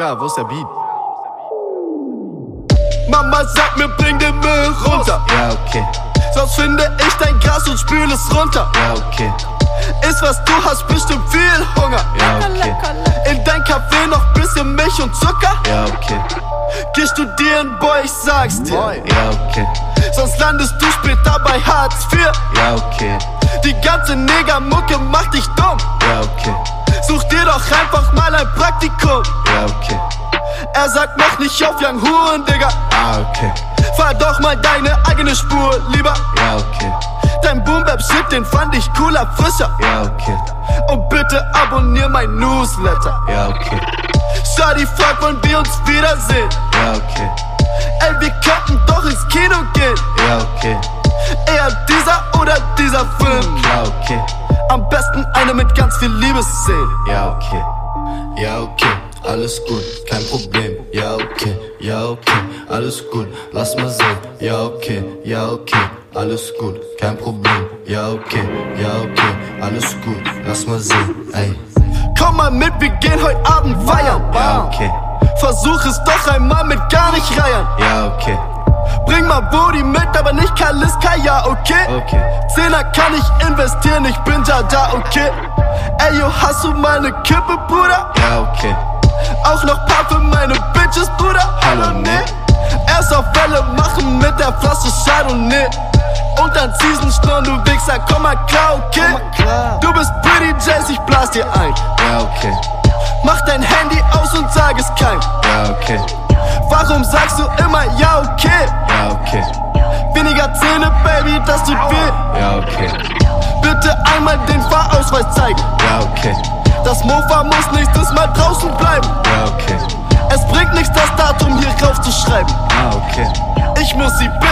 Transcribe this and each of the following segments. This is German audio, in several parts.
Digga, wo ist der Beat? Mama sagt mir, bring den Müll runter. Ja, okay. Sonst finde ich dein Gras und spül es runter. Ja, okay. Ist was du hast, bestimmt viel Hunger. Ja, okay. In dein Kaffee noch bisschen Milch und Zucker. Ja, okay. Geh studieren, Boy, ich sag's dir. Ja, okay. Sonst landest du später bei Hartz IV. Ja, okay. Die ganze Negermucke macht dich dumm. Ja, okay. Such dir doch einfach mal ein Praktikum. Ja, okay. Er sagt, mach nicht auf Young Huren, Digga. Ah, okay. Fahr doch mal deine eigene Spur, lieber. Ja, okay. Dein Boom Bap Shit, den fand ich cooler, frischer. Ja, okay. Und bitte abonnier mein Newsletter. Ja, okay. Shadi fragt, wann wir uns wiedersehen. Ja, okay. Ey, wir könnten doch ins Kino gehen. Ja, okay. Eher dieser oder dieser Film. Ja, okay. Am besten eine mit ganz viel Liebesszenen. Ja, okay. Ja, okay. Alles gut, kein Problem. Ja, okay. Ja, okay. Alles gut, lass mal sehen. Ja, okay. Ja, okay. Alles gut, kein Problem. Ja, okay. Ja, okay. Alles gut, lass mal sehen. Ey. Komm mal mit, wir gehen heute Abend feiern. Ja, okay. Versuch es doch einmal mit gar nicht reiern. Ja, okay. Bring mal Booty mit, aber nicht Kaliska, ja, okay? Okay. Zehner kann ich investieren, ich bin ja da, okay? Ey, yo, hast du mal ne Kippe, Bruder? Ja, okay. Auch noch paar für meine Bitches, Bruder? Hallo, ne? Erst auf Welle machen mit der Flasche Chardonnay. Und dann Season Schnurren, du Wichser, komm mal klar, okay? Du bist Pretty Jace, ich blas dir ein. Ja, okay. Mach dein Handy aus und sag es kein. Ja, okay. Warum sagst du immer ja, okay? Ja, okay. Weniger Zähne, Baby, das tut weh. Ja, okay. Bitte einmal den Fahrausweis zeigen. Ja, okay. Das Mofa muss nächstes Mal draußen bleiben. Ja, okay. Es bringt nichts, das Datum hier drauf zu schreiben. Ah, okay. Ich muss sie bitten,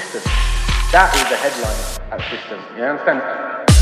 system. That is the headline at system. You understand?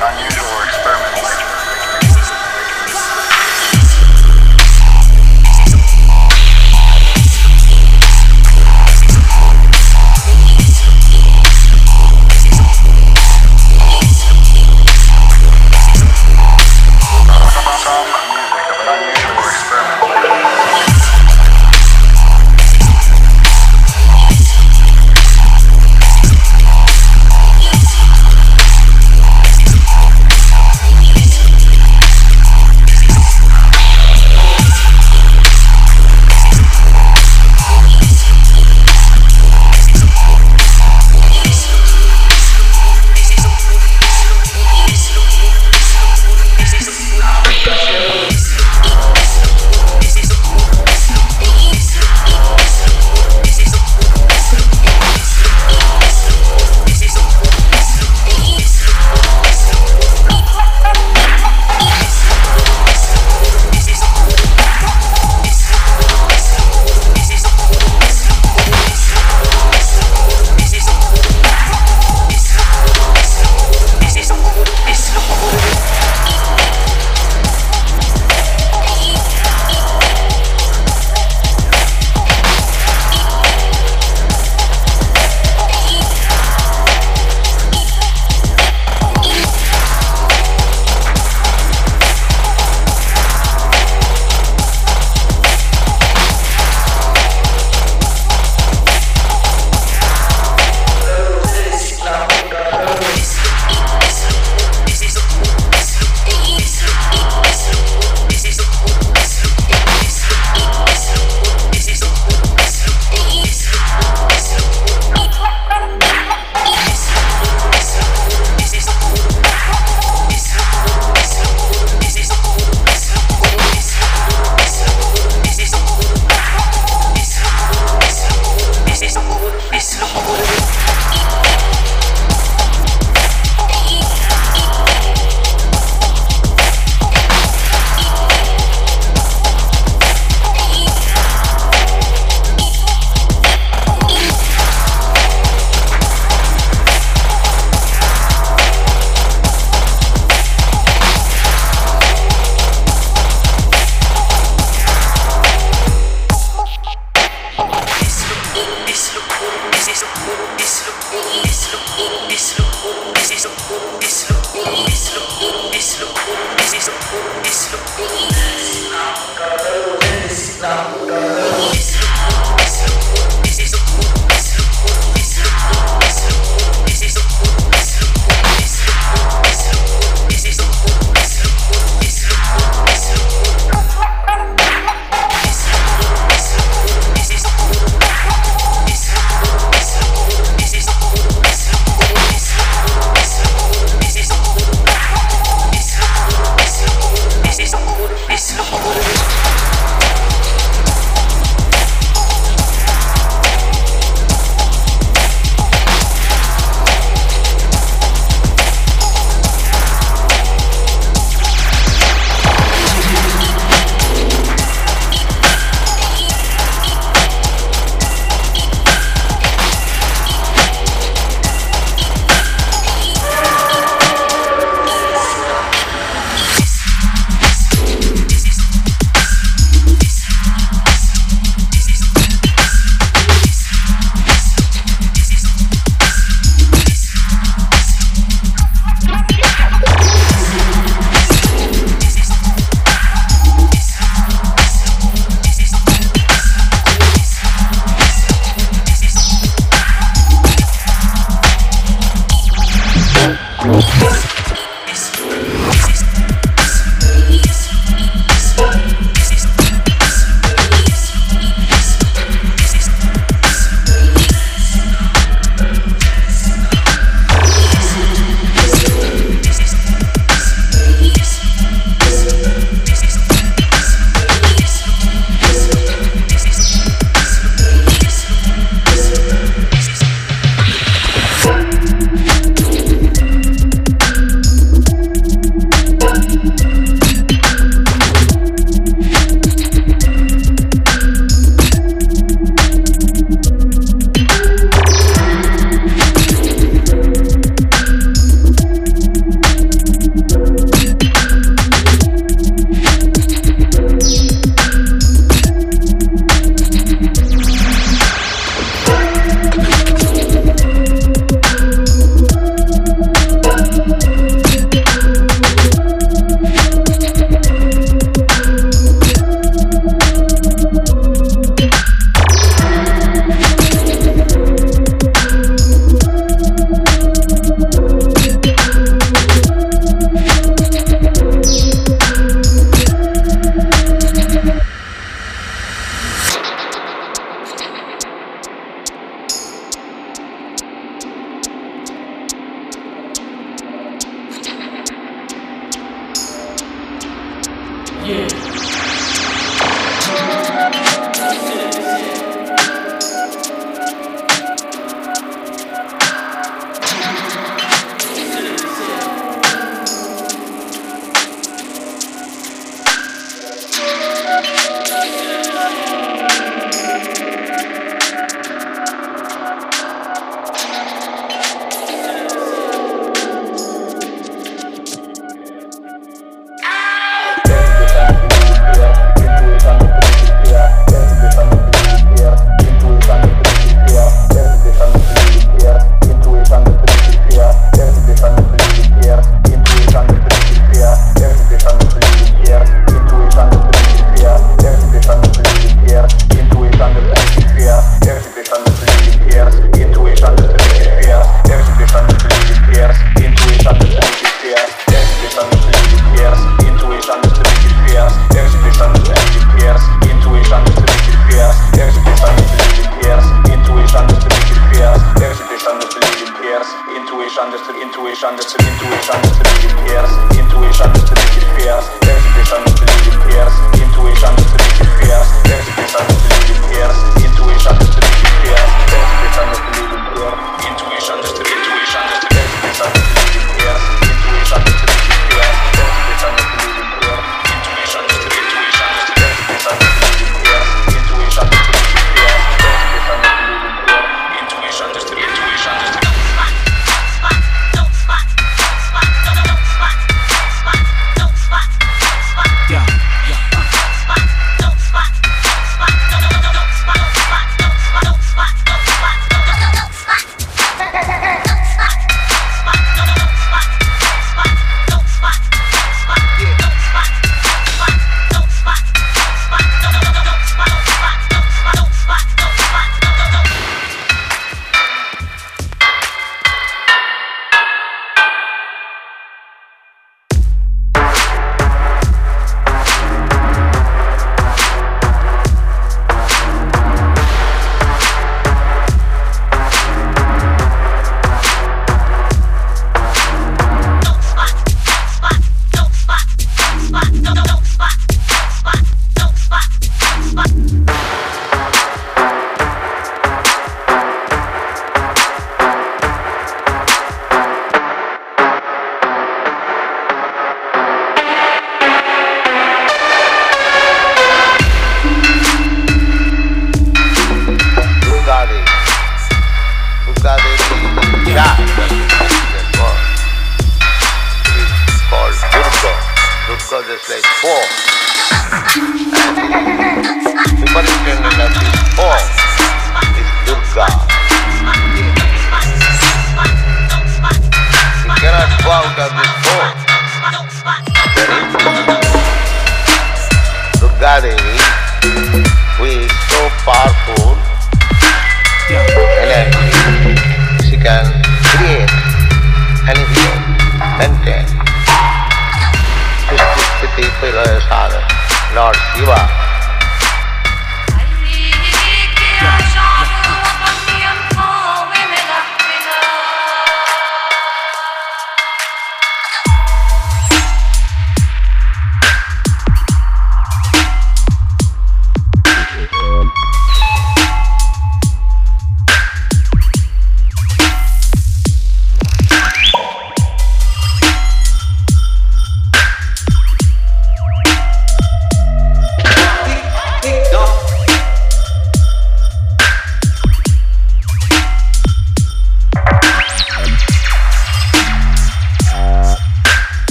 unusual.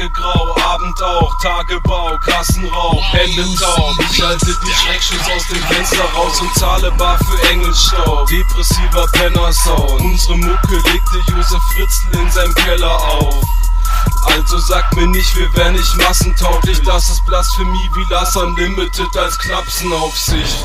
TV-Straßensound. Tage grau, Abend auch. Tagebau, Kassenrauch, Hände taub. Ich halte die Schreckschuss aus dem Fenster raus und zahle bar für Engelstaub. Depressiver Penner-Sound. Unsere Mucke legte Josef Fritzl in seinem Keller auf. Also sag mir nicht, wir wären nicht massentauglich. Das ist Blasphemie wie Last Unlimited als Klapsenaufsicht.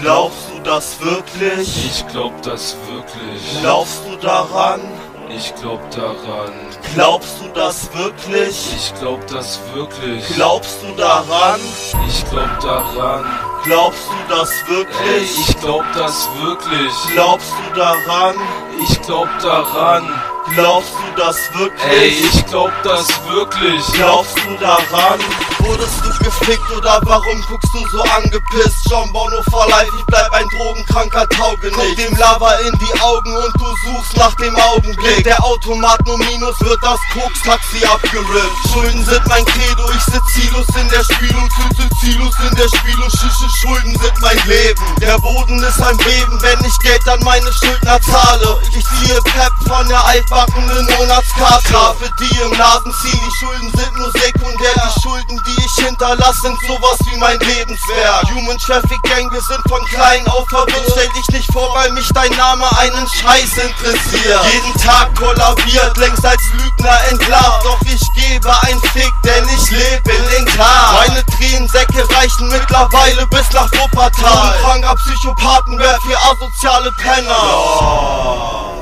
Glaubst du das wirklich? Ich glaub das wirklich. Glaubst du daran? Ich glaub daran. Glaubst das wirklich? Ich glaub das wirklich. Glaubst du daran? Ich glaub daran. Glaubst du das Ey, wirklich? ich glaub das wirklich. Glaubst du daran? Ich glaub daran. Glaubst du das Ey, wirklich? ich glaub das wirklich. Glaubst du daran? Wurdest du gefickt oder warum guckst du so angepisst? John Bono for life, ich bleib ein drogenkranker Taugenicht. Guck dem Lava in die Augen und du suchst nach dem Augenblick. Der Automat nur Minus wird das Koks-Taxi abgerippt. Schulden sind mein Credo, ich sitz ziellos in der Spiel und sitze ziellos in der Spiel und Schische Schulden sind mein Leben. Der Boden ist ein Beben, wenn ich Geld an meine Schuldner zahle. Ich ziehe Pep von der altbackenen Monatskarte. Strafe, die im Nasen ziehen, die Schulden sind nur sekundär. Die Schulden, die ich hinterlasse, sind sowas wie mein Lebenswerk. Human Traffic Gang, wir sind von klein auf verwirrt. Stell dich nicht vor, weil mich dein Name einen Scheiß interessiert. Jeden Tag kollabiert, längst als Lügner entlarvt. Doch ich gebe ein Fick, denn ich lebe in den Tag. Meine Tränensäcke reichen mittlerweile bis nach Wuppertal. Kranker Psychopathen, Rap für asoziale Penner.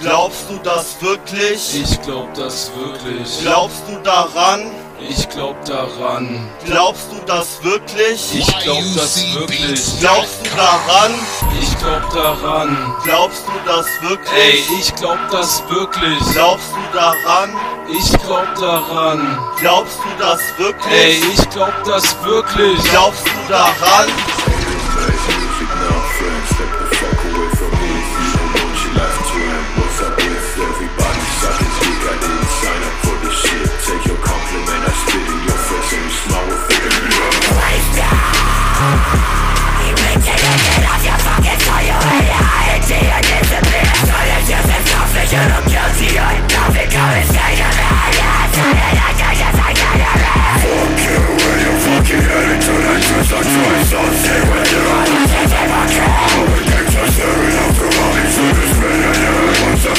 Glaubst du das wirklich? Ich glaub das wirklich. Glaubst du daran? Ich glaub daran. Glaubst du das wirklich? Ich glaub das wirklich. Glaubst du daran? Ich glaub daran. Glaubst du das Ey, wirklich? ich glaub das wirklich. Glaubst du daran? Ich glaub daran. Glaubst du das Ey, wirklich? ich glaub das wirklich. Glaubst du daran? you look guilty I know it coming straight to me It's an addiction, it's an enemy Fuck you and your fucking attitude And just a choice I'll see when you're on the same fucking All the gangs are staring after all these shooters Men and everyone's a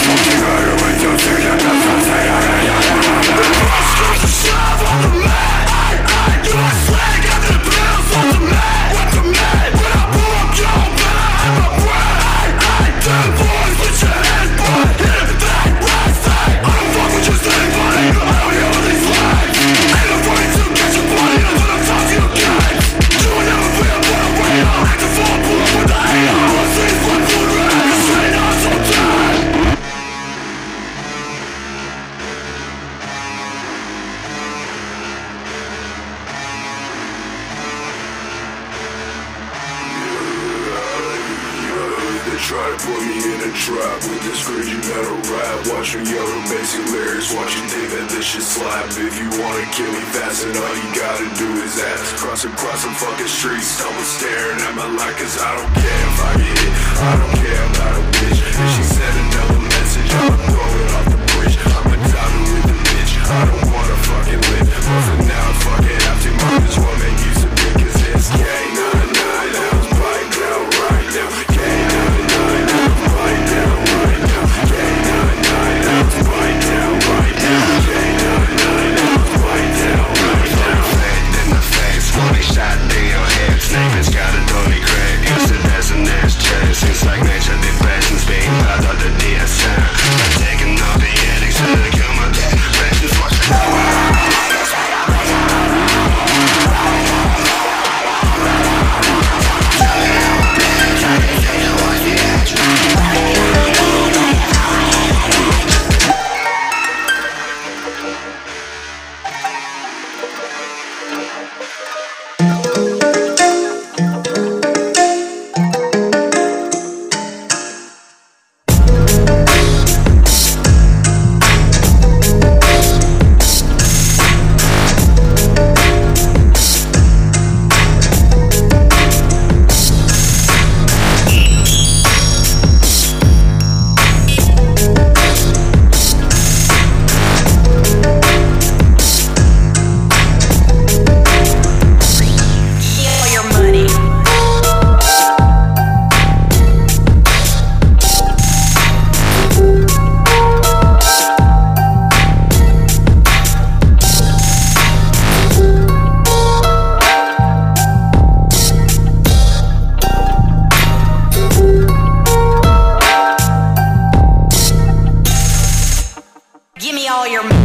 all your.